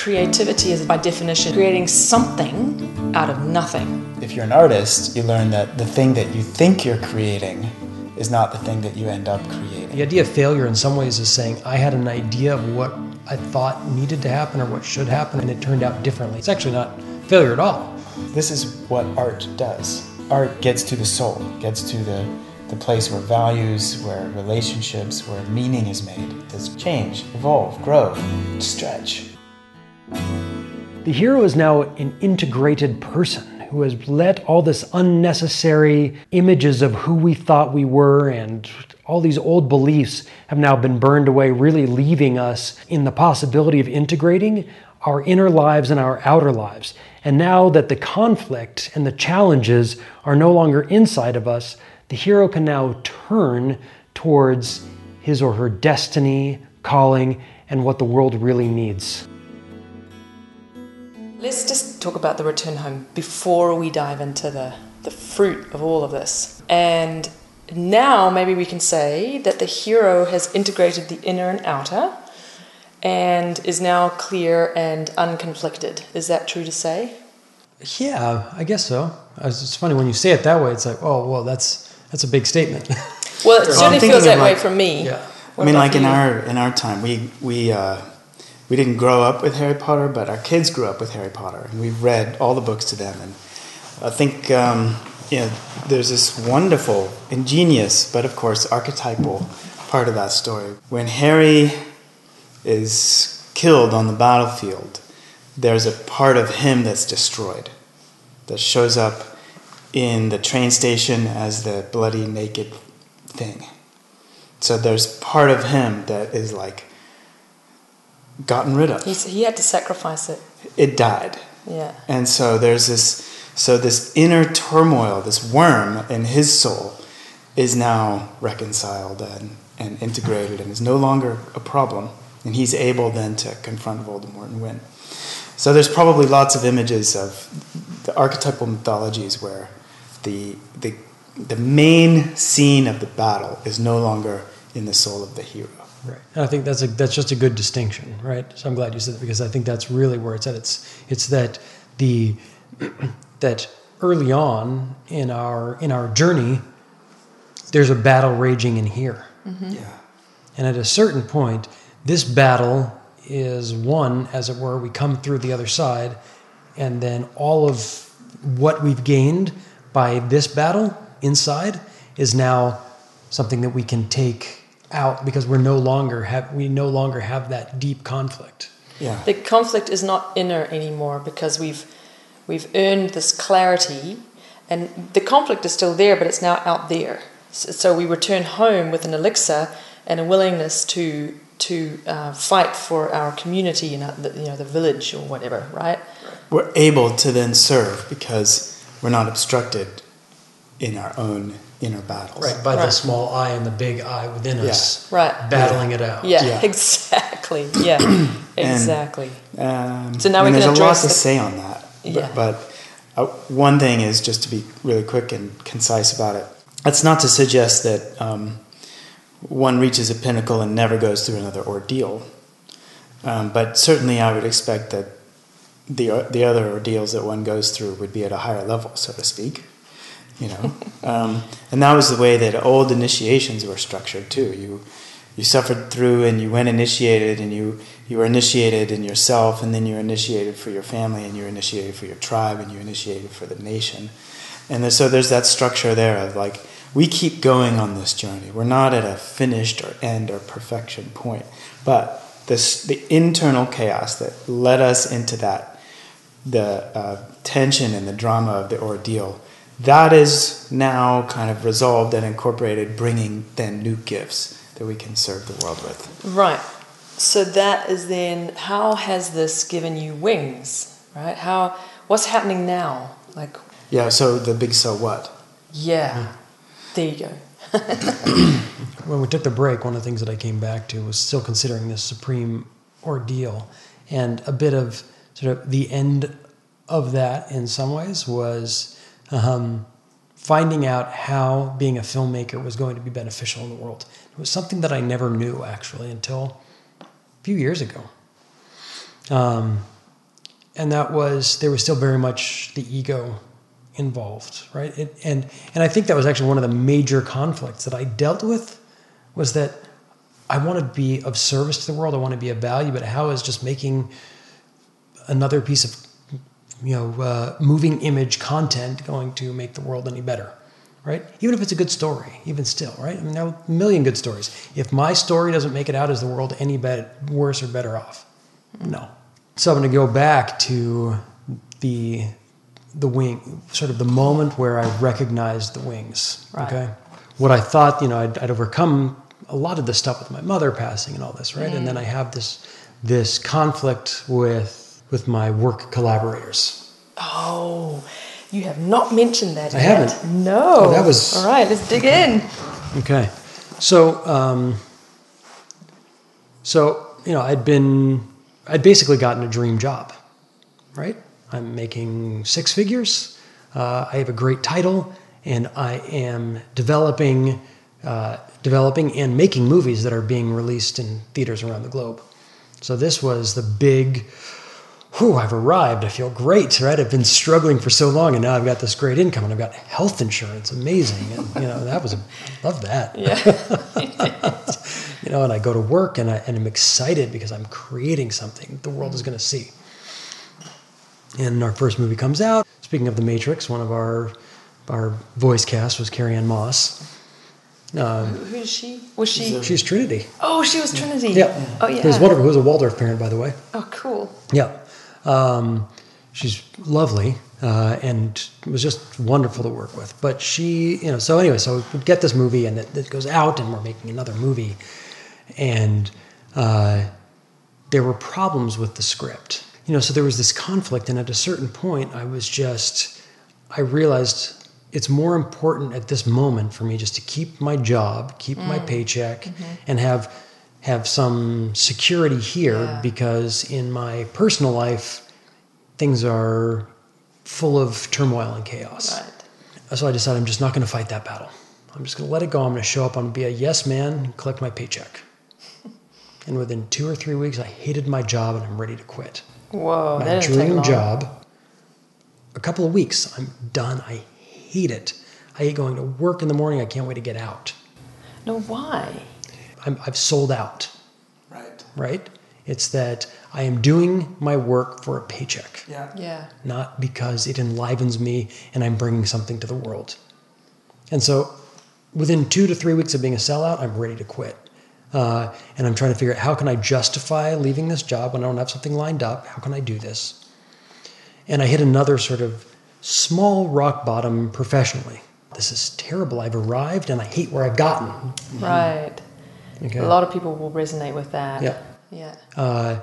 creativity is by definition creating something out of nothing. If you're an artist, you learn that the thing that you think you're creating is not the thing that you end up creating. The idea of failure in some ways is saying, I had an idea of what I thought needed to happen or what should happen, and it turned out differently. It's actually not failure at all. This is what art does. Art gets to the soul, gets to the, the place where values, where relationships, where meaning is made. It's change, evolve, grow, stretch. The hero is now an integrated person who has let all this unnecessary images of who we thought we were and all these old beliefs have now been burned away, really leaving us in the possibility of integrating our inner lives and our outer lives. And now that the conflict and the challenges are no longer inside of us, the hero can now turn towards his or her destiny, calling, and what the world really needs. Let's just talk about the return home before we dive into the, the fruit of all of this. And now maybe we can say that the hero has integrated the inner and outer and is now clear and unconflicted. Is that true to say? Yeah, I guess so. It's funny when you say it that way. It's like, oh, well, that's that's a big statement. Well, it certainly feels that way for me. Yeah. I mean, like in our in our time, we we uh, we didn't grow up with Harry Potter, but our kids grew up with Harry Potter, and we've read all the books to them. And I think um, you know, there's this wonderful, ingenious, but of course archetypal part of that story. When Harry is killed on the battlefield, there's a part of him that's destroyed, that shows up in the train station as the bloody naked thing. So there's part of him that is like gotten rid of. He's, he had to sacrifice it. It died. Yeah. And so there's this so this inner turmoil, this worm in his soul is now reconciled and, and integrated and is no longer a problem. And he's able then to confront Voldemort and win. So there's probably lots of images of the archetypal mythologies where the, the, the main scene of the battle is no longer in the soul of the hero. Right. And I think that's a that's just a good distinction, right? So I'm glad you said that because I think that's really where it's at. It's it's that the that early on in our in our journey, there's a battle raging in here. Mm-hmm. Yeah. And at a certain point, this battle is won, as it were. We come through the other side, and then all of what we've gained by this battle inside is now something that we can take out because we're no longer have we no longer have that deep conflict. Yeah. The conflict is not inner anymore because we've we've earned this clarity, and the conflict is still there, but it's now out there. So, so we return home with an elixir and a willingness to to uh, fight for our community and uh, you know the village or whatever, right? We're able to then serve because we're not obstructed in our own inner battles. Right, by the small I and the big I within us, Right. battling it out. Yeah, Yeah. exactly. Yeah, exactly. Um, So now we can there's a lot address to say on that. Yeah. But, but uh, one thing is just to be really quick and concise about it. That's not to suggest that um, one reaches a pinnacle and never goes through another ordeal. Um, but certainly, I would expect that the the other ordeals that one goes through would be at a higher level, so to speak. You know, um, and that was the way that old initiations were structured too. You you suffered through and you went initiated and you you were initiated in yourself and then you were initiated for your family and you were initiated for your tribe and you were initiated for the nation. And so there's that structure there of like we keep going on this journey. We're not at a finished or end or perfection point. But this the internal chaos that led us into that the uh, tension and the drama of the ordeal that is now kind of resolved and incorporated bringing then new gifts that we can serve the world with Right. So that is then how has this given you wings? Right? How what's happening now? Like yeah so the big so what yeah. There you go. when we took the break, one of the things that I came back to was still considering this supreme ordeal. And a bit of sort of the end of that in some ways was um, finding out how being a filmmaker was going to be beneficial in the world. It was something that I never knew actually until a few years ago. Um, and that was there was still very much the ego involved, right? It, and and I think that was actually one of the major conflicts that I dealt with was that I want to be of service to the world. I want to be of value, but how is just making another piece of you know uh, moving image content going to make the world any better? Right? Even if it's a good story, even still, right? I mean, there are a million good stories. If my story doesn't make it out, is the world any better, worse or better off? No. So I'm going to go back to the the wing, sort of the moment where I recognized the wings. Right. Okay. What I thought, you know, I'd, I'd overcome a lot of the stuff with my mother passing and all this, right? And then I have this this conflict with with my work collaborators. Oh, you have not mentioned that I yet. haven't. No. Oh, that was- All right, let's dig in. Okay. So, um, so you know, I'd been, I'd basically gotten a dream job, right? I'm making six figures. Uh, I have a great title, and I am developing, uh, developing and making movies that are being released in theaters around the globe. So this was the big. Whew, I've arrived. I feel great, right? I've been struggling for so long, and now I've got this great income, and I've got health insurance. Amazing, and you know that was, I love that Yeah. you know, and I go to work and, I, and I'm excited because I'm creating something the world is going to see. And our first movie comes out. Speaking of The Matrix, one of our our voice cast was Carrie-Anne Moss. Um, Who is she? Was she? she's Trinity. Oh, she was Trinity. Yeah. Oh, yeah. It was wonderful. Who was a Waldorf parent, by the way. Oh, cool. Yeah. Um, she's lovely uh, and was just wonderful to work with. But she, you know, so anyway, so we get this movie and it, it goes out and we're making another movie. And uh, there were problems with the script. You know, so there was this conflict. And at a certain point, I was just, I realized it's more important at this moment for me just to keep my job, keep my paycheck, and have have some security here Yeah. because in my personal life things are full of turmoil and chaos. Right. So I decided I'm just not going to fight that battle. I'm just going to let it go. I'm going to show up. I'm going to be a yes man and collect my paycheck. And within two or three weeks, I hated my job and I'm ready to quit. Whoa, my that dream job. A couple of weeks, I'm done. I hate it. I hate going to work in the morning. I can't wait to get out. No, why? I'm, I've sold out, Right. right? It's that I am doing my work for a paycheck, Yeah. Yeah. not because it enlivens me and I'm bringing something to the world. And so within two to three weeks of being a sellout, I'm ready to quit. Uh, and I'm trying to figure out how can I justify leaving this job when I don't have something lined up? How can I do this? And I hit another sort of small rock bottom professionally. This is terrible. I've arrived and I hate where I've gotten. Right. Okay. A lot of people will resonate with that. Yeah. Yeah. Uh,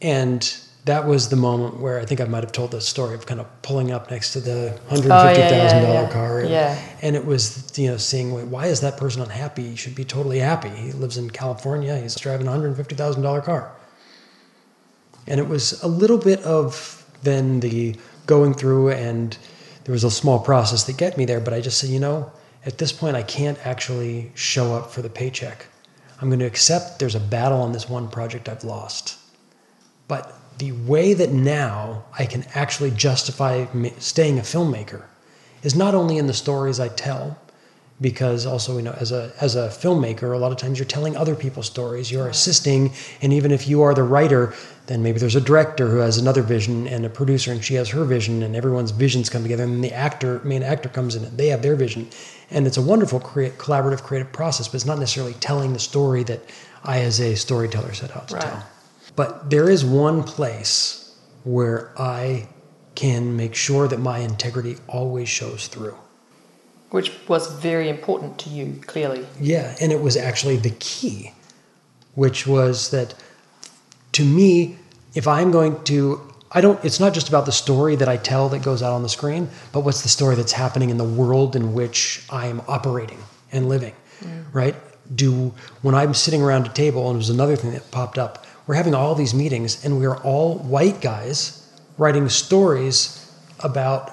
and that was the moment where I think I might have told the story of kind of pulling up next to the hundred Oh, fifty yeah, thousand yeah, dollar yeah. car. And, Yeah. and it was you know seeing wait, why is that person unhappy? He should be totally happy. He lives in California. He's driving a hundred fifty thousand dollar car. And it was a little bit of then the going through and there was a small process that get me there, but I just said, you know, at this point I can't actually show up for the paycheck. I'm going to accept there's a battle on this one project I've lost. But the way that now I can actually justify staying a filmmaker is not only in the stories I tell, because also you know as a as a filmmaker, a lot of times you're telling other people's stories, you're assisting, and even if you are the writer, then maybe there's a director who has another vision and a producer and she has her vision, and everyone's visions come together, and the actor main actor comes in and they have their vision, and it's a wonderful create, collaborative creative process, but it's not necessarily telling the story that I as a storyteller set out to Right. tell. But there is one place where I can make sure that my integrity always shows through. Which was very important to you, clearly. Yeah, and it was actually the key, which was that to me, if I'm going to, I don't, it's not just about the story that I tell that goes out on the screen, but what's the story that's happening in the world in which I am operating and living, right? Do, when I'm sitting around a table, and it was another thing that popped up, we're having all these meetings and we're all white guys writing stories about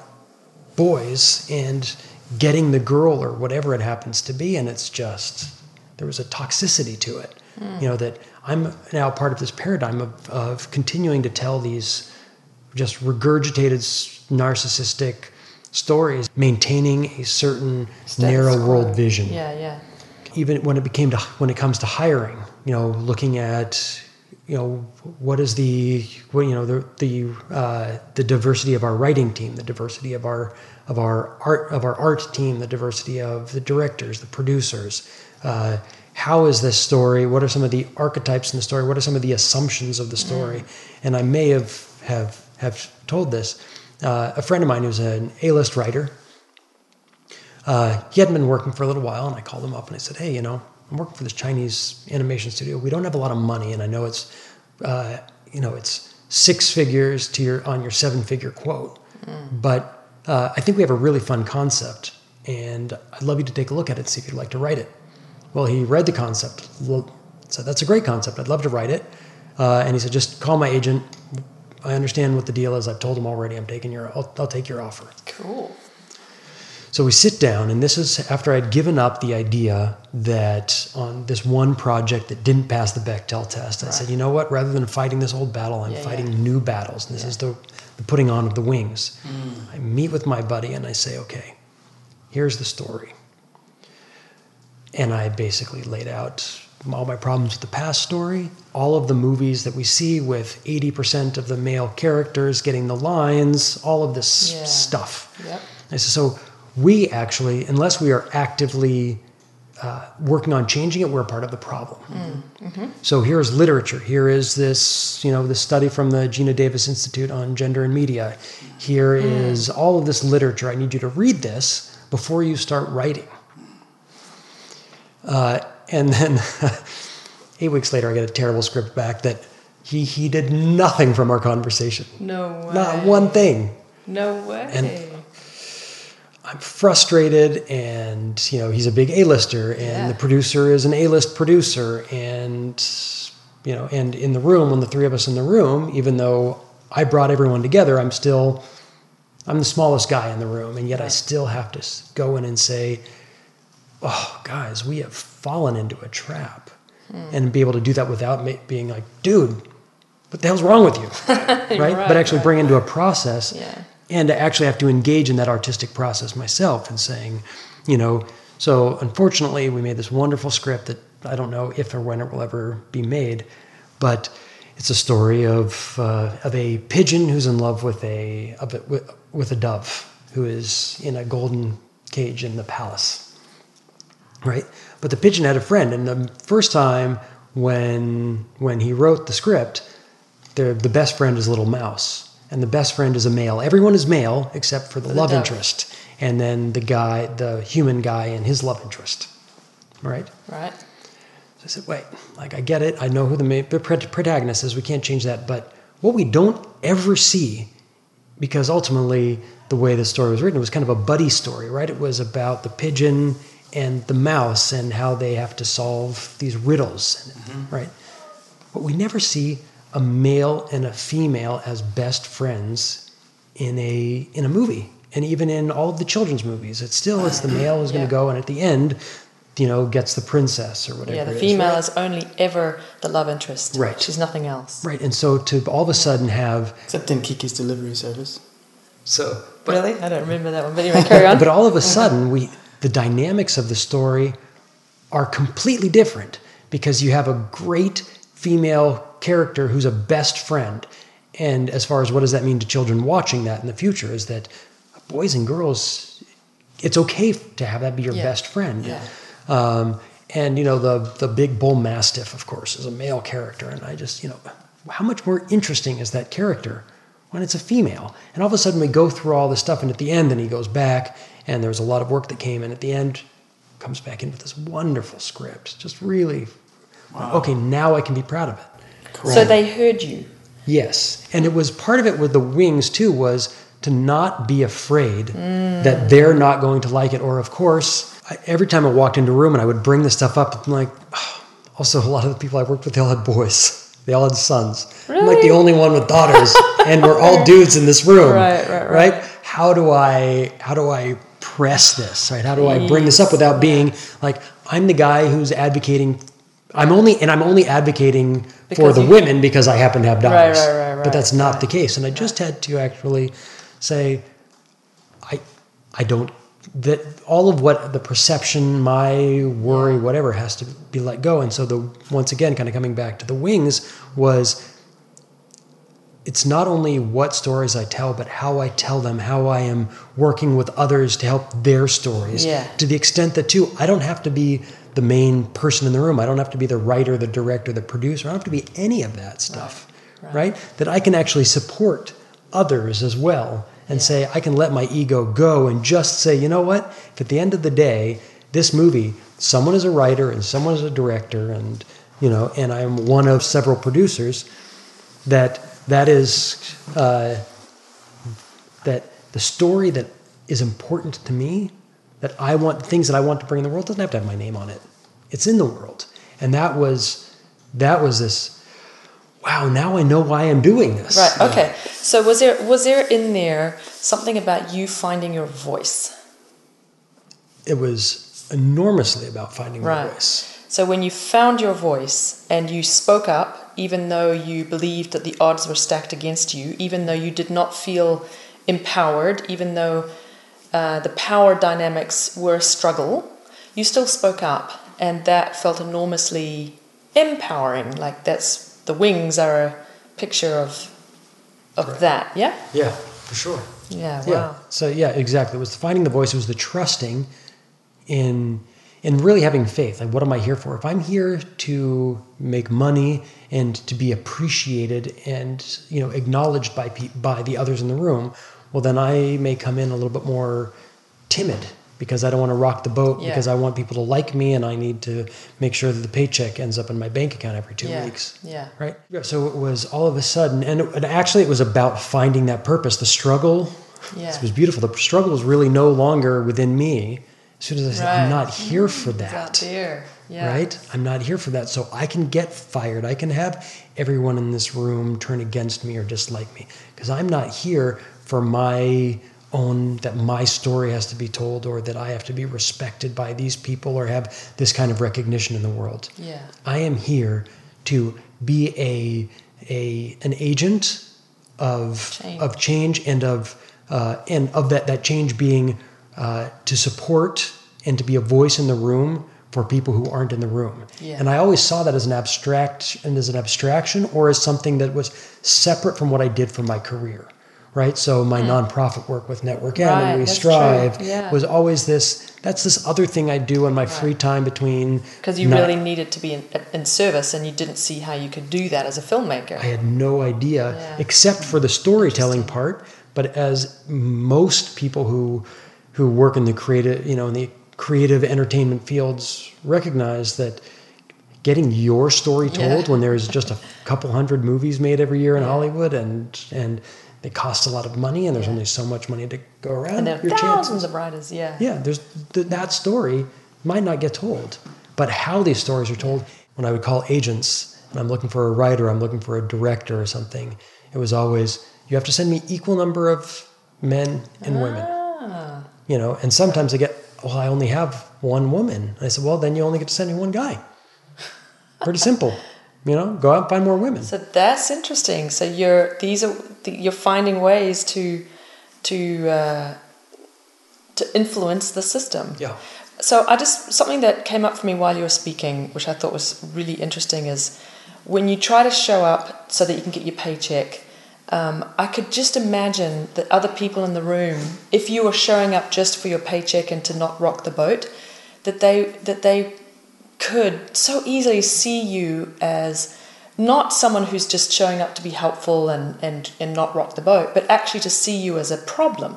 boys and getting the girl or whatever it happens to be and it's just there was a toxicity to it. Hmm. You know that I'm now part of this paradigm of, of continuing to tell these just regurgitated narcissistic stories, maintaining a certain Status narrow quo. world vision Yeah, yeah. even when it became to when it comes to hiring you know looking at you know what is the what, you know the the uh, the diversity of our writing team the diversity of our of our art of our art team the diversity of the directors the producers uh, how is this story what are some of the archetypes in the story what are some of the assumptions of the story and i may have have have told this uh, a friend of mine who's an a-list writer uh, he hadn't been working for a little while, and I called him up and I said, "Hey, you know, I'm working for this Chinese animation studio. We don't have a lot of money, and I know it's, uh, you know, it's six figures to your on your seven figure quote, but uh, I think we have a really fun concept, and I'd love you to take a look at it, and see if you'd like to write it." Well, he read the concept, said, "That's a great concept. I'd love to write it," uh, and he said, "Just call my agent. I understand what the deal is. I've told him already. I'm taking your. I'll, I'll take your offer." Cool. So we sit down, and this is after I'd given up the idea that on this one project that didn't pass the Bechdel test, I said, you know what? Rather than fighting this old battle, I'm Yeah, fighting yeah. new battles. And this is the, the putting on of the wings. Mm. I meet with my buddy and I say, okay, here's the story. And I basically laid out all my problems with the past story, all of the movies that we see with 80% of the male characters getting the lines, all of this Yeah. stuff. Yep. So we actually, unless we are actively uh, working on changing it, we're part of the problem. So here's literature. Here is this, you know, this study from the Geena Davis Institute on Gender and Media. Here is all of this literature. I need you to read this before you start writing. Uh, and then eight weeks later, I get a terrible script back that he he did nothing from our conversation. No way. Not one thing. No way. And- I'm frustrated, and you know he's a big A-lister, and Yeah. the producer is an A-list producer, and you know, and in the room, when the three of us in the room, even though I brought everyone together, I'm still, I'm the smallest guy in the room, and yet I still have to go in and say, "Oh, guys, we have fallen into a trap," and be able to do that without ma- being like, "Dude, what the hell's wrong with you?" right? Right, But actually right. bring into a process Yeah. and to actually have to engage in that artistic process myself and saying, you know, so unfortunately we made this wonderful script that I don't know if or when it will ever be made, but it's a story of uh, of a pigeon who's in love with a, of a with, with a dove who is in a golden cage in the palace, right? But the pigeon had a friend, and the first time when when he wrote the script, the the best friend is a little mouse, and the best friend is a male. Everyone is male except for the the love dove. interest, and then the guy, the human guy, and his love interest, right? Right. So I said, wait, like I get it. I know who the main the protagonist is. We can't change that. But what we don't ever see, because ultimately the way the story was written, it was kind of a buddy story, right? It was about the pigeon and the mouse and how they have to solve these riddles, mm-hmm. right? But we never see a male and a female as best friends in a in a movie, and even in all of the children's movies, it's still it's the male who's going Yeah. to go, and at the end, you know, gets the princess or whatever. Yeah, the it is, female right? is only ever the love interest. Right. She's nothing else. right, and so to all of a sudden have Except in Kiki's Delivery Service. so, really? I don't remember that one. But anyway, carry on. but all of a sudden we the dynamics of the story are completely different because you have a great female character who's a best friend and as far as what does that mean to children watching that in the future is that boys and girls it's okay to have that be your Yeah. best friend Yeah. um, and you know the the big bull mastiff of course is a male character and i just you know how much more interesting is that character when it's a female and all of a sudden we go through all this stuff and at the end then he goes back and there was a lot of work that came in at the end comes back in with this wonderful script just really okay now i can be proud of it So they heard you. Yes, and it was part of it with the wings too was to not be afraid mm. that they're not going to like it. Or of course, I, every time I walked into a room and I would bring this stuff up, I'm like, ah. also a lot of the people I worked with, they all had boys. They all had sons. Really? I'm like the only one with daughters, and we're all dudes in this room. Right, right, right. How do I how do I press this? Right? How do I bring this up without being like I'm the guy who's advocating I'm only and I'm only advocating for the women because I happen to have daughters. right, right, right, but that's not the case. And I just had to actually say, I I don't that all of what the perception, my worry, whatever has to be let go. And so the once again, kind of coming back to the wings was it's not only what stories I tell, but how I tell them, how I am working with others to help their stories. Yeah. To the extent that, too, I don't have to be the main person in the room. I don't have to be the writer, the director, the producer. I don't have to be any of that stuff, right? That I can actually support others as well and say, I can let my ego go and just say, you know what? If at the end of the day, this movie, someone is a writer and someone is a director, and, you know, and I'm one of several producers, that that is uh, that the story that is important to me that i want things that i want to bring in the world doesn't have to have my name on it it's in the world and that was that was this wow now i know why i'm doing this Right. Okay. So was there was there in there something about you finding your voice? it was enormously about finding my Right. voice So when you found your voice and you spoke up, even though you believed that the odds were stacked against you, even though you did not feel empowered, even though uh, the power dynamics were a struggle, you still spoke up, and that felt enormously empowering. Like that's the wings are a picture of of that. Yeah. yeah for sure Yeah. Wow. Yeah. So yeah, exactly. It was finding the voice. It was the trusting in in really having faith. Like, what am I here for? If I'm here to make money and to be appreciated and you know acknowledged by pe- by the others in the room, well, then I may come in a little bit more timid because I don't want to rock the boat Yeah. because I want people to like me and I need to make sure that the paycheck ends up in my bank account every two Yeah. weeks Yeah. right? Yeah, so it was all of a sudden, and, it, and actually, it was about finding that purpose. The struggle, Yeah. it was beautiful. The struggle was really no longer within me. As soon as I said, I'm not here for out that. Yeah. right? I'm not here for that. So I can get fired. I can have everyone in this room turn against me or dislike me because I'm not here for my own that my story has to be told or that I have to be respected by these people or have this kind of recognition in the world. Yeah. I am here to be a a an agent of Change. of change and of uh, and of that that change being uh, to support and to be a voice in the room for people who aren't in the room. Yeah. And I always saw that as an abstract and as an abstraction or as something that was separate from what I did for my career. Right. So my nonprofit work with Network M. Right, and We Strive. Yeah. was always this that's this other thing I do in my free time between Because you not- really needed to be in, in service and you didn't see how you could do that as a filmmaker. I had no idea, Yeah. except for the storytelling part. But as most people who who work in the creative, you know, in the creative entertainment fields recognize that getting your story told Yeah. when there's just a couple hundred movies made every year in Yeah. Hollywood and and they cost a lot of money and there's Yeah. only so much money to go around. and there are your thousands chances of writers, yeah. yeah, there's th- that story might not get told, but how these stories are told. When I would call agents and I'm looking for a writer, I'm looking for a director or something, it was always you have to send me equal number of men and women. You know, and sometimes I get, well, I only have one woman. And I said, well, then you only get to send me one guy. Pretty simple. You know, go out and find more women. so that's interesting. So you're these are the, you're finding ways to to uh, to influence the system. Yeah. So I just something that came up for me while you were speaking, which I thought was really interesting, is when you try to show up so that you can get your paycheck. Um, I could just imagine that other people in the room, if you were showing up just for your paycheck and to not rock the boat, that they that they could so easily see you as not someone who's just showing up to be helpful and, and, and not rock the boat, but actually to see you as a problem.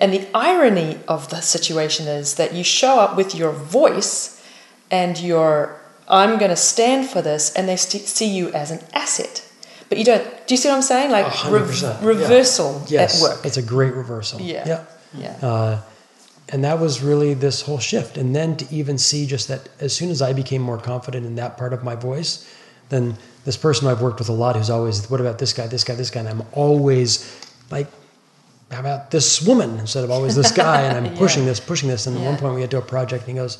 And the irony of the situation is that you show up with your voice and your I'm going to stand for this, and they st- see you as an asset. But you don't. Do you see what I'm saying? Like hundred percent, yeah. reversal Yes. at work. It's a great reversal. Yeah. Yeah. Yeah. Uh, and that was really this whole shift. And then to even see just that as soon as I became more confident in that part of my voice, then this person I've worked with a lot who's always, what about this guy, this guy, this guy? And I'm always like, how about this woman instead of always this guy? And I'm Yeah. pushing this, pushing this. And at one point we get to a project and he goes,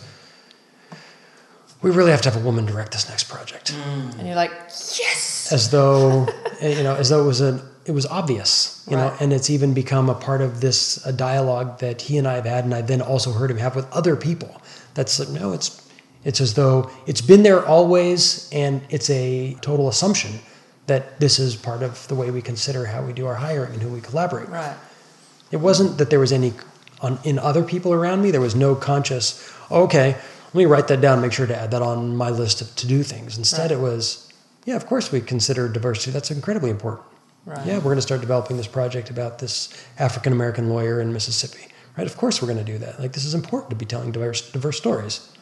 we really have to have a woman direct this next project. Mm. And you're like, yes. As though, eh, you know, as though it was a, it was obvious, you know, and it's even become a part of this a dialogue that he and I have had, and I've then also heard him have with other people. That's like, no, it's, it's as though it's been there always, and it's a total assumption that this is part of the way we consider how we do our hiring and who we collaborate. with. Right. It wasn't that there was any on, in other people around me. There was no conscious. Okay, let me write that down. Make sure to add that on my list of to do things. Instead, Right. it was, yeah, of course we consider diversity. That's incredibly important. Right. Yeah, we're going to start developing this project about this African American lawyer in Mississippi. Right? Of course we're going to do that. Like this is important to be telling diverse diverse stories.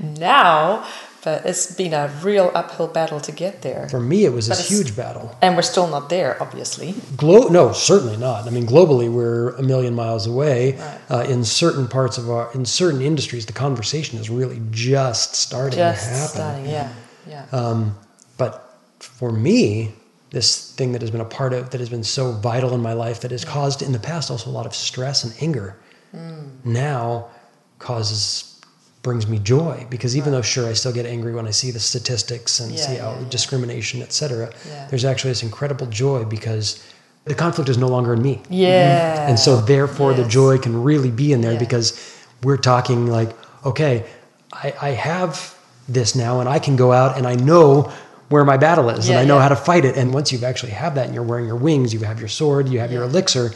Now, but it's been a real uphill battle to get there. For me, it was But it's- huge battle. And we're still not there, obviously. Glo- no, certainly not. I mean, globally, we're a million miles away. Right. Uh, in certain parts of our, in certain industries, the conversation is really just starting Just to happen. starting, yeah. Yeah. Um, but for me, this thing that has been a part of that has been so vital in my life that has caused in the past also a lot of stress and anger. Mm. Now causes brings me joy because even though sure I still get angry when I see the statistics and Yeah, see how yeah, yeah. discrimination, etc. There's actually this incredible joy because the conflict is no longer in me. yeah. And so therefore the joy can really be in there because we're talking like, okay, I, I have this now and I can go out and I know where my battle is and I know how to fight it. And once you've actually have that and you're wearing your wings, you have your sword, you have your elixir,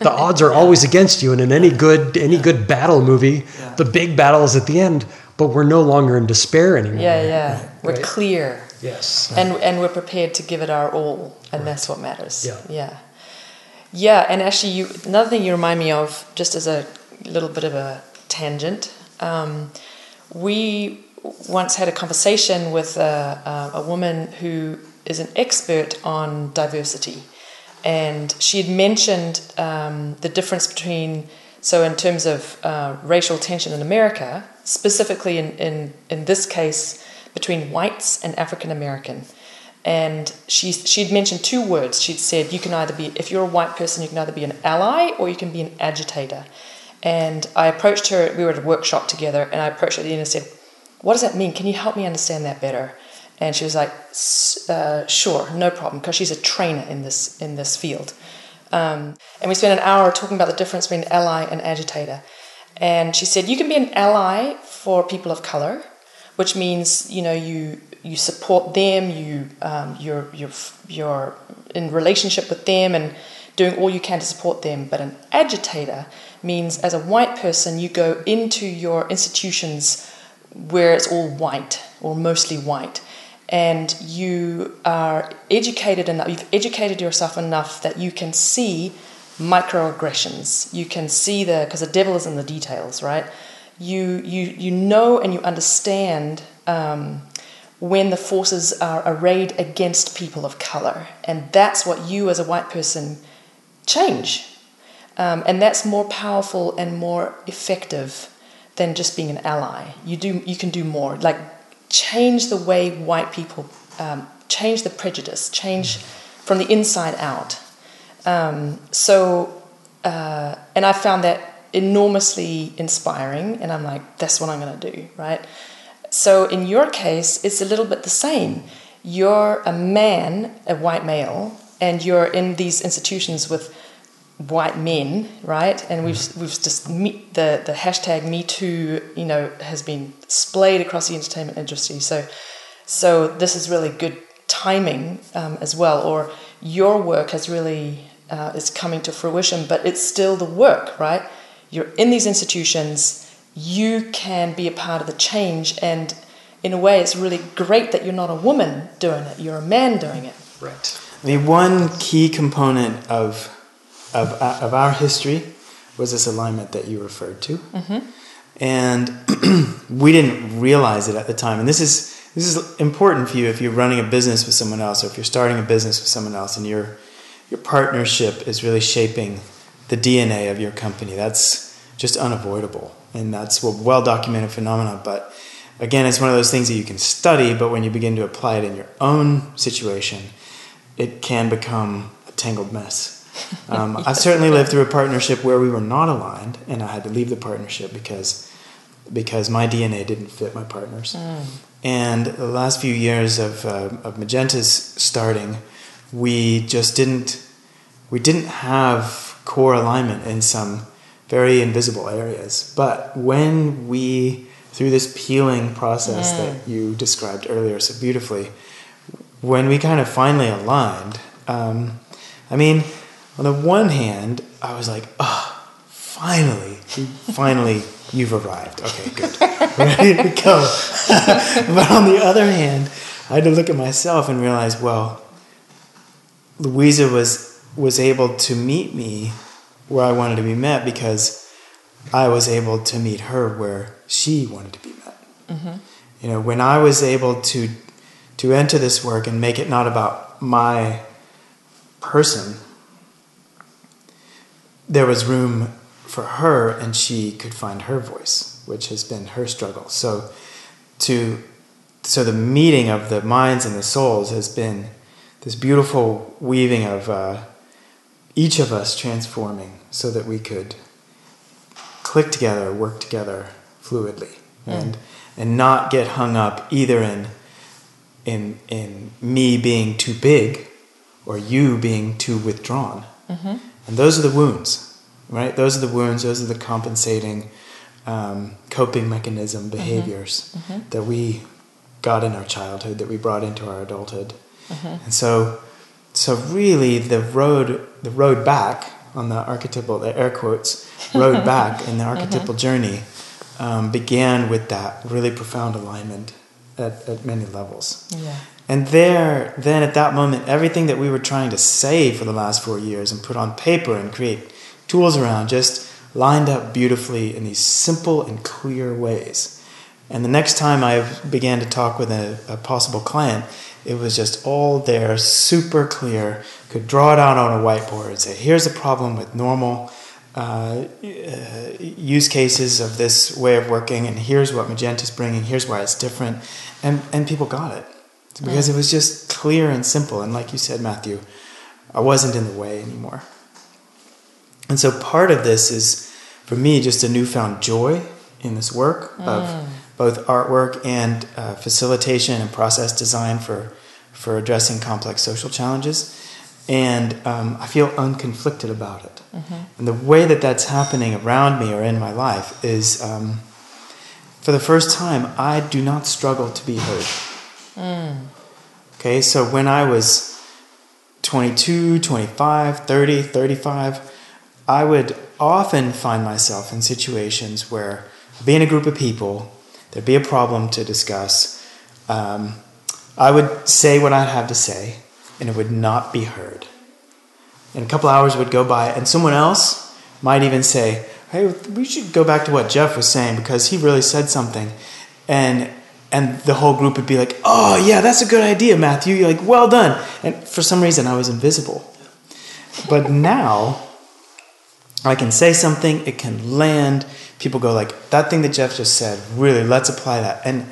the odds are always against you. And in any good any good battle movie, the big battle is at the end, but we're no longer in despair anymore. Yeah, yeah. We're Right. clear. Yes. And and we're prepared to give it our all, and that's what matters. Yeah. Yeah. Yeah, and actually, you another thing you remind me of, just as a little bit of a tangent, um, we once had a conversation with a, a woman who is an expert on diversity, and she had mentioned um, the difference between so in terms of uh, racial tension in America, specifically in, in in this case between whites and African American. And she, she'd mentioned two words. She'd said, you can either be, if you're a white person, you can either be an ally or you can be an agitator. And I approached her, we were at a workshop together, and I approached her at the end and said, What does that mean? Can you help me understand that better? And she was like, "S- uh, Sure, no problem, because she's a trainer in this, in this field. Um, and we spent an hour talking about the difference between ally and agitator. And she said, You can be an ally for people of color, which means you know you you support them, you um, you're you're you're in relationship with them and doing all you can to support them. But an agitator means, as a white person, you go into your institutions where it's all white or mostly white, and you are educated enough. You've educated yourself enough that you can see microaggressions. You can see the because the devil is in the details, right? You you you know and you understand um, when the forces are arrayed against people of color, and that's what you as a white person change, um, and that's more powerful and more effective than just being an ally. You do you can do more, like change the way white people um, change the prejudice, change from the inside out. Um, so, uh, and I found that enormously inspiring, and I'm like, that's what I'm going to do, right? So, in your case, it's a little bit the same. You're a man, a white male, and you're in these institutions with white men, right? And we've we've just me, the the hashtag Me Too, you know, has been splayed across the entertainment industry. So, so this is really good timing um, as well. Or your work has really uh, is coming to fruition, but it's still the work, right? You're in these institutions. You can be a part of the change, and in a way, it's really great that you're not a woman doing it. You're a man doing it. Right. The one key component of of uh, of our history was this alignment that you referred to, mm-hmm. and we didn't realize it at the time. And this is this is important for you if you're running a business with someone else, or if you're starting a business with someone else, and your your partnership is really shaping the DNA of your company. That's just unavoidable, and that's a well documented phenomenon. But again, it's one of those things that you can study, but when you begin to apply it in your own situation, it can become a tangled mess. Um, I certainly lived through a partnership where we were not aligned, and I had to leave the partnership because because my DNA didn't fit my partner's. And the last few years of, uh, of Magenta's starting, we just didn't we didn't have core alignment in some very invisible areas. But when we through this peeling process that you described earlier so beautifully, when we kind of finally aligned, um, I mean, on the one hand, I was like, oh, finally, finally, you've arrived. Okay, good. Ready to go. but on the other hand, I had to look at myself and realize, well, Louisa was was able to meet me where I wanted to be met because I was able to meet her where she wanted to be met. Mm-hmm. You know, when I was able to to enter this work and make it not about my person, there was room for her and she could find her voice, which has been her struggle. So to so the meeting of the minds and the souls has been this beautiful weaving of uh, each of us transforming so that we could click together, work together fluidly, and and not get hung up either in in in me being too big or you being too withdrawn. And those are the wounds, right? Those are the wounds. Those are the compensating, um, coping mechanism behaviors that we got in our childhood, that we brought into our adulthood. And so, so really, the road, the road back on the archetypal, the air quotes, road back in the archetypal journey, um, began with that really profound alignment at, at many levels. Yeah. And there, then at that moment, everything that we were trying to say for the last four years and put on paper and create tools around just lined up beautifully in these simple and clear ways. And the next time I began to talk with a, a possible client, it was just all there, super clear, could draw it out on a whiteboard and say, here's the problem with normal uh, uh, use cases of this way of working, and here's what Magenta's bringing, here's why it's different. And, and people got it because it was just clear and simple. And like you said, Matthew, I wasn't in the way anymore. And so part of this is, for me, just a newfound joy in this work of both artwork and uh, facilitation and process design for, for addressing complex social challenges. And um, I feel unconflicted about it. And the way that that's happening around me or in my life is, um, for the first time, I do not struggle to be heard. Okay, so when I was 22, 25, 30, 35, I would often find myself in situations where I'd be in a group of people, there'd be a problem to discuss. Um, I would say what I'd have to say, and it would not be heard. And a couple hours would go by, and someone else might even say, Hey, we should go back to what Jeff was saying because he really said something. And and the whole group would be like, "Oh yeah, that's a good idea, Matthew. You're like, well done." And for some reason, I was invisible. But now, I can say something, it can land. People go like, "That thing that Jeff just said, really, let's apply that." And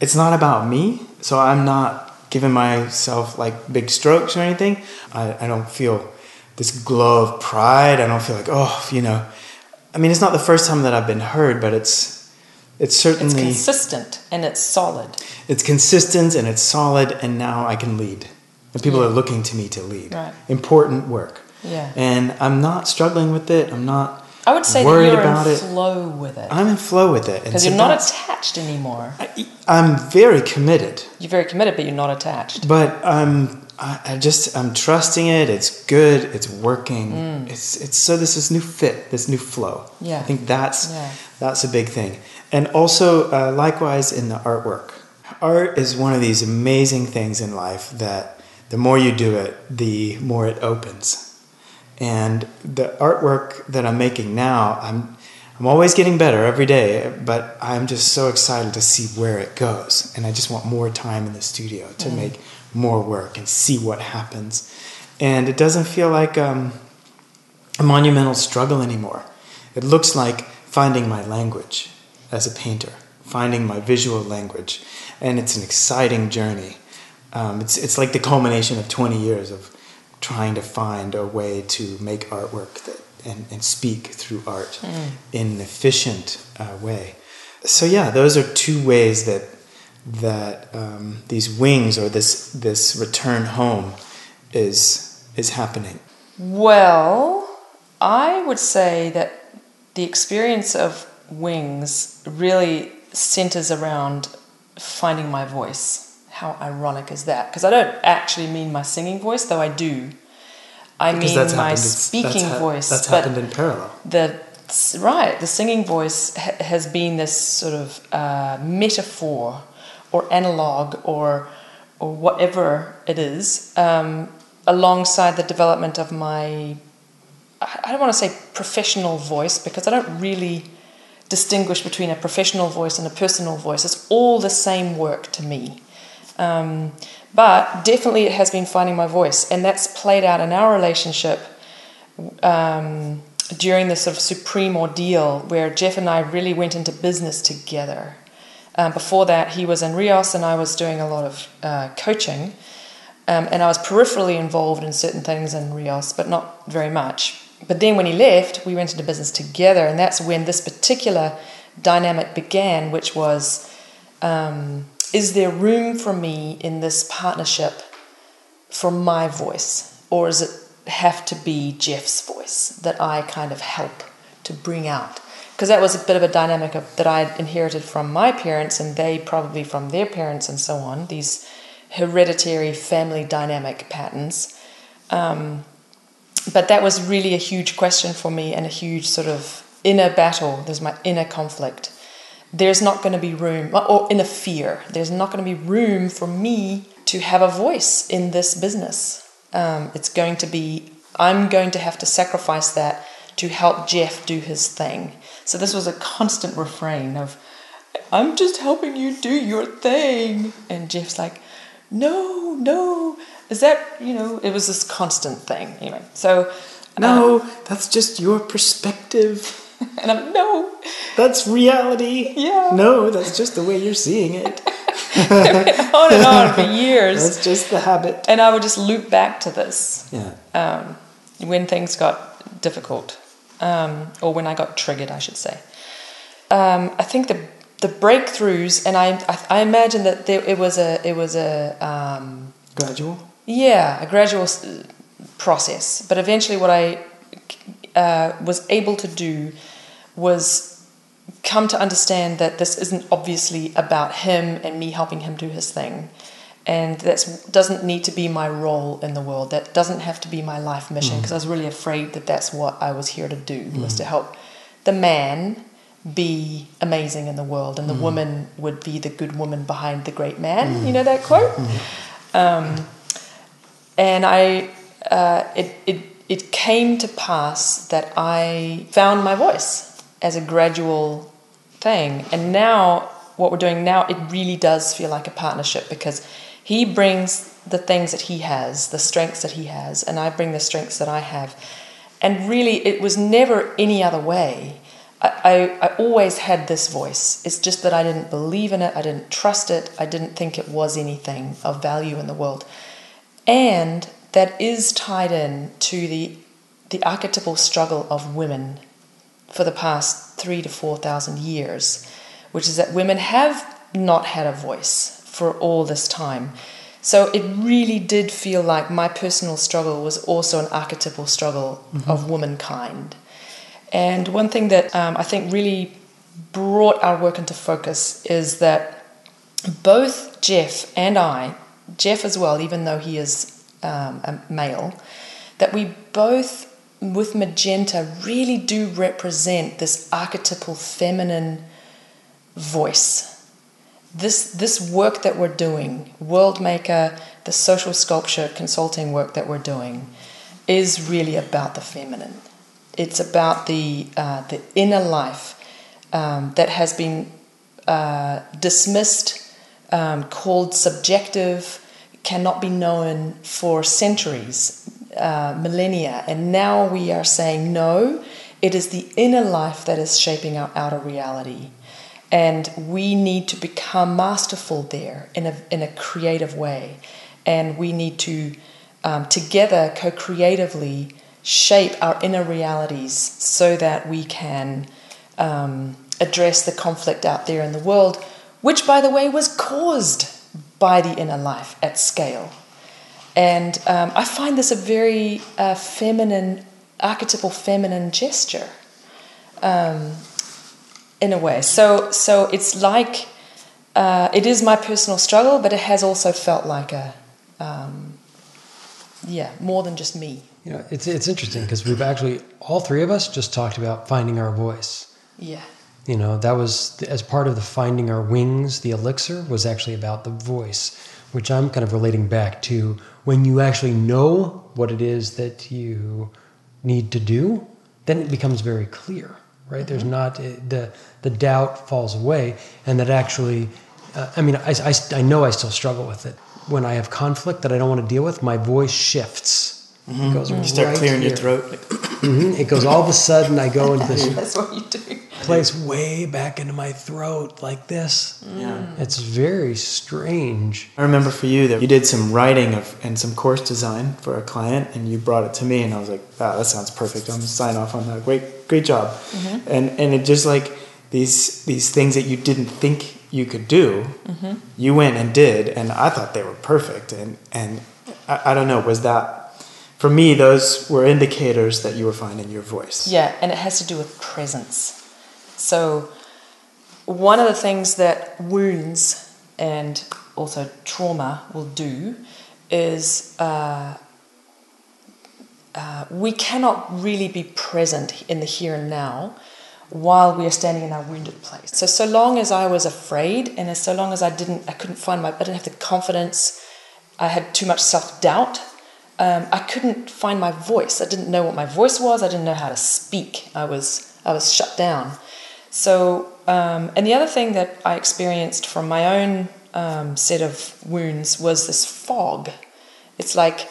it's not about me, so I'm not giving myself like big strokes or anything. I, I don't feel this glow of pride. I don't feel like, oh, you know. I mean, it's not the first time that I've been heard, but it's it's certainly It's consistent and it's solid. it's consistent and it's solid and now i can lead and people Yeah. are looking to me to lead Right. important work Yeah. and i'm not struggling with it i'm not I would say that worried you're about in it flow with it. i'm in flow with it And Because so you're not attached anymore. I, i'm very committed You're very committed, but you're not attached. but i'm I, I just i'm trusting it it's good it's working it's it's so this is new fit this new flow Mm. Yeah. i think that's Yeah. that's a big thing and also uh, likewise in the artwork. Art is one of these amazing things in life that the more you do it the more it opens. And the artwork that i'm making now i'm i'm always getting better every day but i'm just so excited to see where it goes. And i just want more time in the studio to make more work and see what happens. And it doesn't feel like um, a monumental struggle anymore. It looks like finding my language as a painter, finding my visual language, and it's an exciting journey. Um, it's it's like the culmination of 20 years of trying to find a way to make artwork that and, and speak through art in an efficient uh, way. so yeah, those are two ways that that um, these wings or this this return home is is happening. Well, I would say that the experience of wings really centers around finding my voice. How ironic is that? Because I don't actually mean my singing voice, though I do. I Because mean my in- speaking that's ha- voice. That's happened in parallel. the right the singing voice ha- has been this sort of uh, metaphor or analog or or whatever it is um, alongside the development of my I I don't want to say professional voice because I don't really distinguish between a professional voice and a personal voice. It's all the same work to me. Um, but definitely it has been finding my voice, and that's played out in our relationship um, during this sort of supreme ordeal where Jeff and I really went into business together. Um, before that, he was in Reos, and I was doing a lot of uh, coaching. Um, and I was peripherally involved in certain things in Reos, but not very much. But then when he left, we went into business together, and that's when this particular dynamic began, which was um, is there room for me in this partnership for my voice, or does it have to be Jeff's voice that I kind of help to bring out? Because that was a bit of a dynamic of, that I inherited from my parents, and they probably from their parents, and so on. These hereditary family dynamic patterns. Um, but that was really a huge question for me and a huge sort of inner battle. There's my inner conflict. There's not going to be room, or inner fear, there's not going to be room for me to have a voice in this business. Um, it's going to be, I'm going to have to sacrifice that to help Jeff do his thing. So this was a constant refrain of, I'm just helping you do your thing. And Jeff's like, no, no. Is that, you know, it was this constant thing. Anyway, so. No, that's just your perspective. And I'm, no. That's reality. Yeah. No, that's just the way you're seeing it. on and on for years. That's just the habit. And I would just loop back to this Yeah. um, when things got difficult, um, or when I got triggered, I should say. Um, I think the the breakthroughs, and I I, I imagine that there, it was a it was a um, Gradual. Yeah a gradual process, but eventually what I uh, was able to do was come to understand that this isn't obviously about him and me helping him do his thing. And that doesn't need to be my role in the world. That doesn't have to be my life mission mm. because i was really afraid that that's what i was here to do was mm. to help the man be amazing in the world. And the mm. woman would be the good woman behind the great man. You know that quote? Um, and I uh, it, it it came to pass that I found my voice as a gradual thing, and now what we're doing now it really does feel like a partnership because he brings the things that he has, the strengths that he has, and I bring the strengths that I have, and really it was never any other way. I, I, I always had this voice. It's just that I didn't believe in it, I didn't trust it, I didn't think it was anything of value in the world and that is tied in to the the archetypal struggle of women for the past three to four thousand years, which is that women have not had a voice for all this time. So it really did feel like my personal struggle was also an archetypal struggle of womankind. And one thing that um, I think really brought our work into focus is that both Jeff and I, Jeff as well, even though he is um, a male, that we both, with Magenta, really do represent this archetypal feminine voice. This, this work that we're doing, World Maker, the social sculpture consulting work that we're doing, is really about the feminine. It's about the, uh, the inner life um, that has been uh, dismissed, um, called subjective, cannot be known for centuries, uh, millennia. And now we are saying, no, it is the inner life that is shaping our outer reality. And we need to become masterful there in a, in a creative way. And we need to, um, together, co creatively, shape our inner realities so that we can um, address the conflict out there in the world, which, by the way, was caused by the inner life at scale. And um, I find this a very uh, feminine, archetypal feminine gesture, um, in a way. So, so it's like uh, it is my personal struggle, but it has also felt like a, um, yeah, more than just me. You know, it's it's interesting because we've actually all three of us just talked about finding our voice. Yeah. You know, that was as part of the finding our wings. The elixir was actually about the voice, which I'm kind of relating back to when you actually know what it is that you need to do. Then it becomes very clear, right? Mm-hmm. There's not eh, the the doubt falls away, and that actually, uh, I mean, I, I I know I still struggle with it when I have conflict that I don't want to deal with. My voice shifts Mm-hmm. It goes you start right clearing here. your throat. Mm-hmm. It goes all of a sudden. I go into this. That's what you do. Place way back into my throat like this. Yeah. It's very strange. I remember for you that you did some writing of and some course design for a client, and you brought it to me, and I was like, "Wow, that sounds perfect. I'm gonna sign off on that. Great, great job." Mm-hmm. And and it just like these these things that you didn't think you could do, mm-hmm. you went and did, and I thought they were perfect. And and I, I don't know, was that for me, those were indicators that you were finding your voice. Yeah, and it has to do with presence. So, one of the things that wounds and also trauma will do is uh, uh, we cannot really be present in the here and now while we are standing in our wounded place. So, so long as I was afraid, and as so long as I didn't, I couldn't find my, I didn't have the confidence, I had too much self doubt um, I couldn't find my voice. I didn't know what my voice was. I didn't know how to speak. I was I was shut down. So, um, and the other thing that I experienced from my own um, set of wounds was this fog. It's like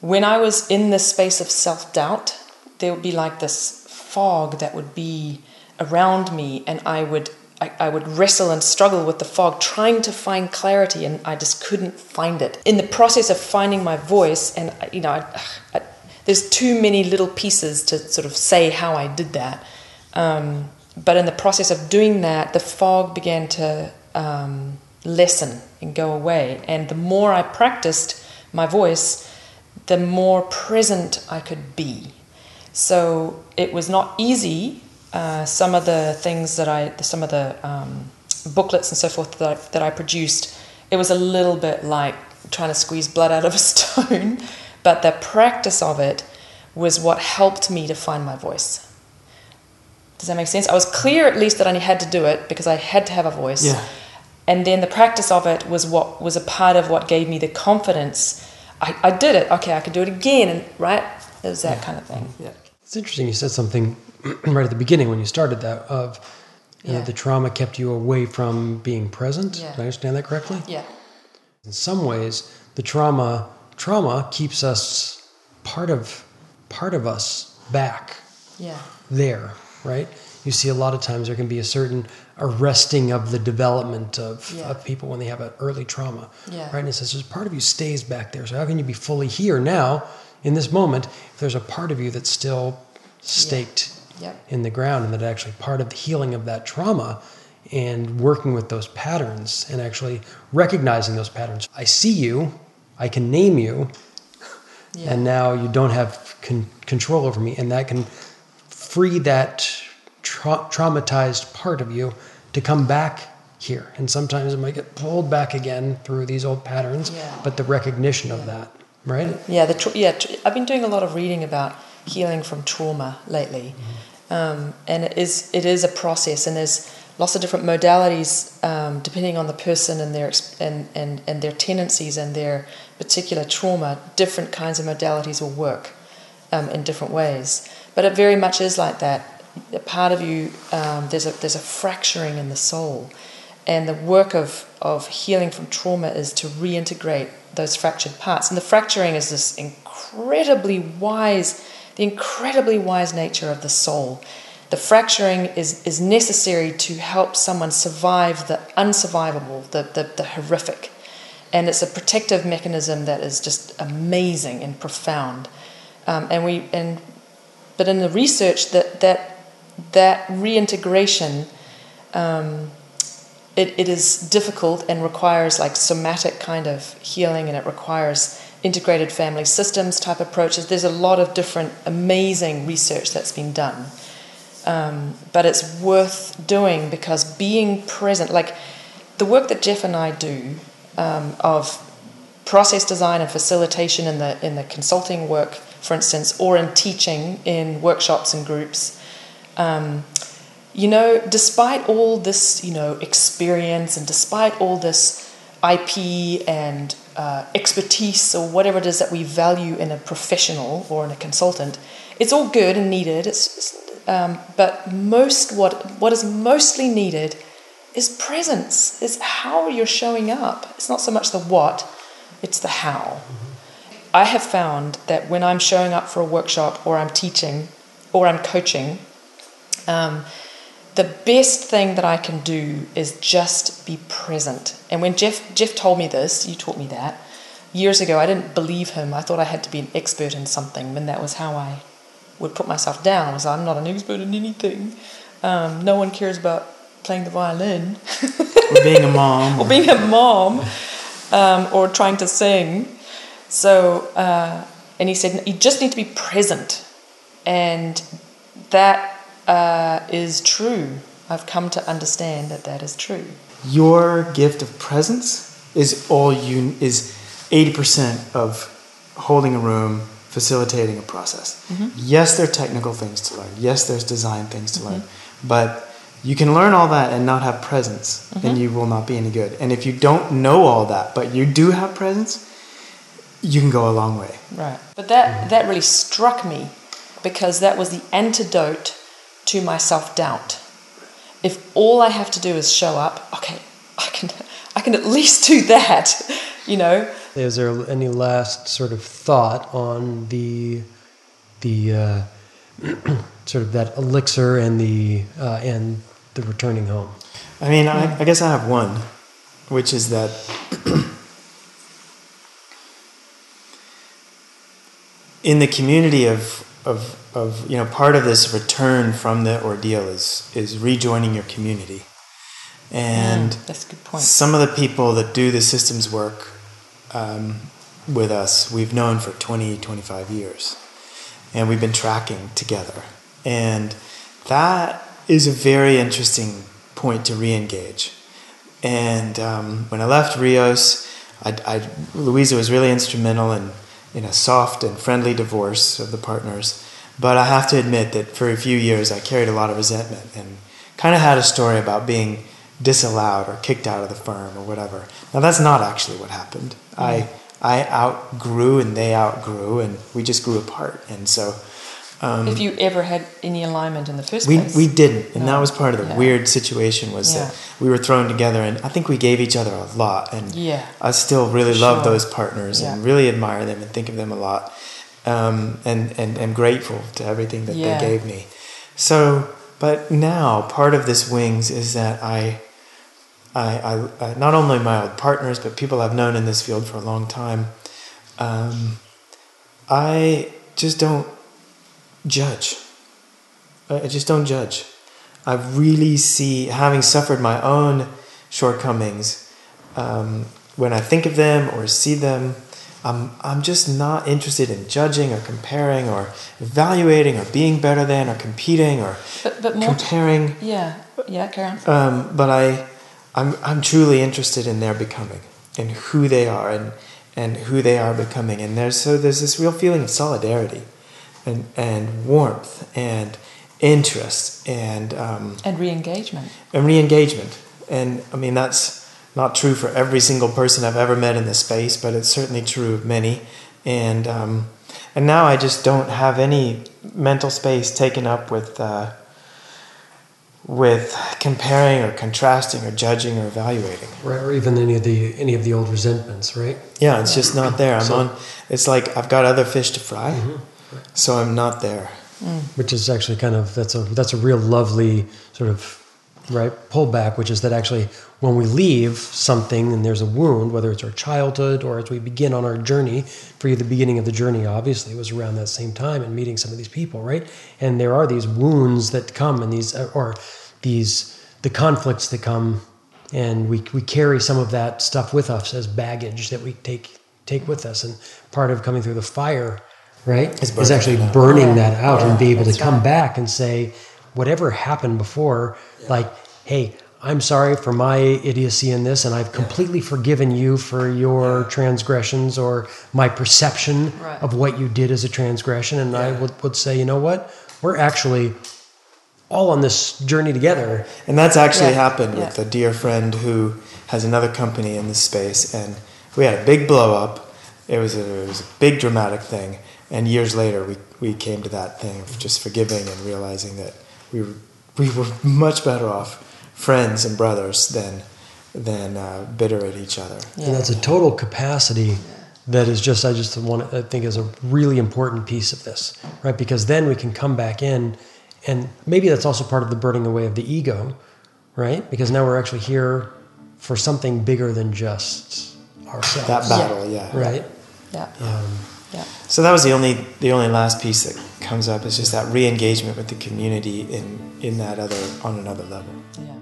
when I was in this space of self doubt, there would be like this fog that would be around me, and I would I, I, would wrestle and struggle with the fog, trying to find clarity, and I just couldn't find it. In the process of finding my voice, and you know, I, I, there's too many little pieces to sort of say how I did that. Um, but in the process of doing that, the fog began to um, lessen and go away. And the more I practiced my voice, the more present I could be. So it was not easy uh, some of the things that I, some of the um, booklets and so forth that I, that I produced, it was a little bit like trying to squeeze blood out of a stone, but the practice of it was what helped me to find my voice. Does that make sense? I was clear at least that I had to do it because I had to have a voice. Yeah. And then the practice of it was what was a part of what gave me the confidence. I, I did it. Okay, I could do it again. And right, it was that yeah. kind of thing. Yeah. It's interesting. You said something right at the beginning when you started that of yeah. know, the trauma kept you away from being present. Yeah. Did I understand that correctly? Yeah. In some ways, the trauma trauma keeps us part of part of us back. Yeah. There, right? You see a lot of times there can be a certain arresting of the development of, yeah. of people when they have an early trauma. Yeah. Right? And it says there's part of you stays back there. So how can you be fully here now in this moment if there's a part of you that's still staked yep. in the ground and that actually part of the healing of that trauma and working with those patterns and actually recognizing those patterns. I see you, I can name you, yeah. and now you don't have con- control over me, and that can free that tra- traumatized part of you to come back here. And sometimes it might get pulled back again through these old patterns, yeah. but the recognition of that, right? Yeah, the tra- yeah. Tra- I've been doing a lot of reading about healing from trauma lately. Mm-hmm. Um, and it is, it is a process, and there's lots of different modalities um, depending on the person and their, and, and, and their tendencies and their particular trauma. Different kinds of modalities will work um, in different ways. But it very much is like that. A part of you, um, there's, a, there's a fracturing in the soul. And the work of, of healing from trauma is to reintegrate those fractured parts. And the fracturing is this incredibly wise the incredibly wise nature of the soul. The fracturing is, is necessary to help someone survive the unsurvivable, the, the, the horrific. And it's a protective mechanism that is just amazing and profound. Um, and we and but in the research that that that reintegration um, it, it is difficult and requires like somatic kind of healing and it requires integrated family systems type approaches. There's a lot of different amazing research that's been done. Um, but it's worth doing because being present, like the work that Jeff and I do um, of process design and facilitation in the in the consulting work, for instance, or in teaching in workshops and groups. Um, you know, despite all this, you know, experience and despite all this IP and uh, expertise or whatever it is that we value in a professional or in a consultant, it's all good and needed. It's, um, but most what what is mostly needed is presence. Is how you're showing up. It's not so much the what, it's the how. I have found that when I'm showing up for a workshop or I'm teaching or I'm coaching, um, the best thing that I can do is just be present. And when Jeff Jeff told me this, you taught me that years ago. I didn't believe him. I thought I had to be an expert in something, and that was how I would put myself down. Was I'm not an expert in anything. Um, no one cares about playing the violin, or being a mom, or being a mom, um, or trying to sing. So, uh, and he said you just need to be present, and that uh, is true. I've come to understand that that is true. Your gift of presence is all you is eighty percent of holding a room, facilitating a process. Mm-hmm. Yes, there are technical things to learn. Yes, there's design things to mm-hmm. learn, but you can learn all that and not have presence, mm-hmm. and you will not be any good. And if you don't know all that, but you do have presence, you can go a long way. Right. But that that really struck me because that was the antidote to my self-doubt. If all I have to do is show up, okay, I can I can at least do that, you know. Is there any last sort of thought on the the uh, sort of that elixir and the uh, and the returning home? I mean, I, I guess I have one, which is that in the community of, of, of, you know, part of this return from the ordeal is, is rejoining your community. And mm, that's a good point. some of the people that do the systems work um, with us, we've known for 20, 25 years. And we've been tracking together. And that is a very interesting point to re-engage. And um, when I left Reos, I, I, Louisa was really instrumental in, in a soft and friendly divorce of the partners. But I have to admit that for a few years I carried a lot of resentment and kind of had a story about being disallowed or kicked out of the firm or whatever. Now that's not actually what happened. Mm-hmm. I I outgrew and they outgrew and we just grew apart. And so um, if you ever had any alignment in the first we, place. We didn't, and no. that was part of the yeah. weird situation was yeah. that we were thrown together, and I think we gave each other a lot, and yeah. I still really love those partners and really admire them and think of them a lot, um, and and am grateful to everything that they gave me. So, but now part of this wings is that I, I, I, not only my old partners, but people I've known in this field for a long time. Um, I just don't judge. I just don't judge. I really see, having suffered my own shortcomings, um, when I think of them or see them, I'm, I'm just not interested in judging or comparing or evaluating or being better than or competing or but, but comparing. yeah, yeah, Karen. Um, but I, I'm, I'm truly interested in their becoming and who they are and, and who they are becoming. And there's, so there's this real feeling of solidarity and, and warmth and interest and um, and re-engagement. and re-engagement. And i mean that's not true for every single person i've ever met in this space but it's certainly true of many. And um, and now i just don't have any mental space taken up with uh, with comparing or contrasting or judging or evaluating. Right or even any of the any of the old resentments right? Yeah it's just not there. I'm so, on it's like i've got other fish to fry. Mm-hmm so I'm not there. Mm. Which is actually kind of that's a that's a real lovely sort of right pullback, which is that actually when we leave something and there's a wound, whether it's our childhood or as we begin on our journey, for you the beginning of the journey obviously was around that same time and meeting some of these people, right? And there are these wounds that come and these or these the conflicts that come, and we we carry some of that stuff with us as baggage that we take take with us, and part of coming through the fire, right, Is is, actually out. burning that out and be able to come right. back and say, whatever happened before, like, hey. I'm sorry for my idiocy in this, and I've completely forgiven you for your transgressions or my perception Right. of what you did as a transgression. And I would, would say, you know what? We're actually all on this journey together. And that's actually Yeah, happened yeah. with a dear friend who has another company in this space, and we had a big blow up. It was a, it was a big dramatic thing, and years later we, we came to that thing of just forgiving and realizing that we were, we were much better off friends and brothers than than uh, bitter at each other. Yeah. And that's a total capacity that is just, I just want to, I think is a really important piece of this, right? Because then we can come back in and maybe that's also part of the burning away of the ego, right? Because now we're actually here for something bigger than just ourselves. That battle, yeah. Right? Yeah. Yeah. So that was the only the only last piece that comes up is just that re-engagement with the community in in that other on another level. Yeah.